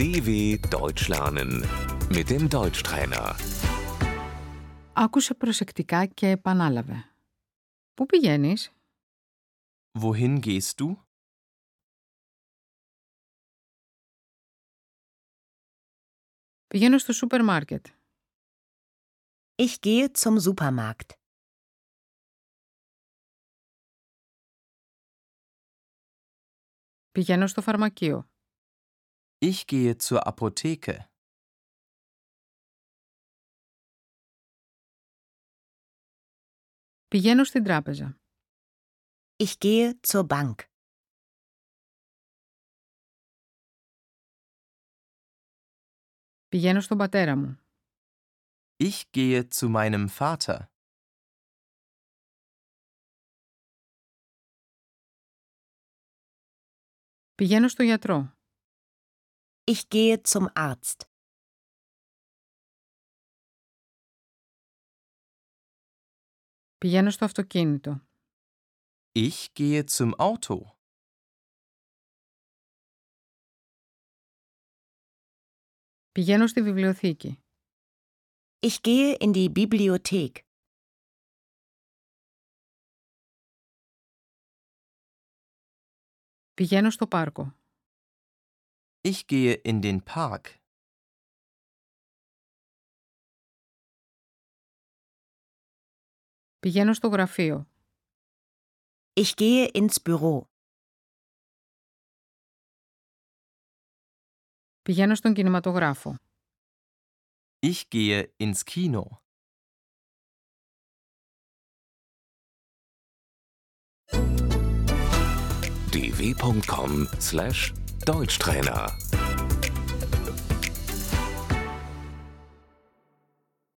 DW Deutsch lernen mit dem Deutschtrainer. Άκουσε προσεκτικά και επανάλαβε. Πού πηγαίνεις? Wohin gehst du? Πηγαίνω στο σούπερ μάρκετ. Ich gehe zum Supermarkt. Πηγαίνω στο φαρμακείο. Ich gehe zur Apotheke. Πηγαίνω στην τράπεζα. Ich gehe zur Bank. Πηγαίνω στον πατέρα μου. Ich gehe zu meinem Vater. Πηγαίνω στο γιατρό. Ich gehe zum Arzt. Πηγαίνω στο αυτοκίνητο. Ich gehe zum Auto. Πηγαίνω στη βιβλιοθήκη. Ich gehe in die Bibliothek. Πηγαίνω στο πάρκο. Ich gehe in den Park. Πηγαίνω στο γραφείο. Ich gehe ins Büro. Πηγαίνω στον κινηματογράφο. Ich gehe ins Kino. dw.com/deutschtrainer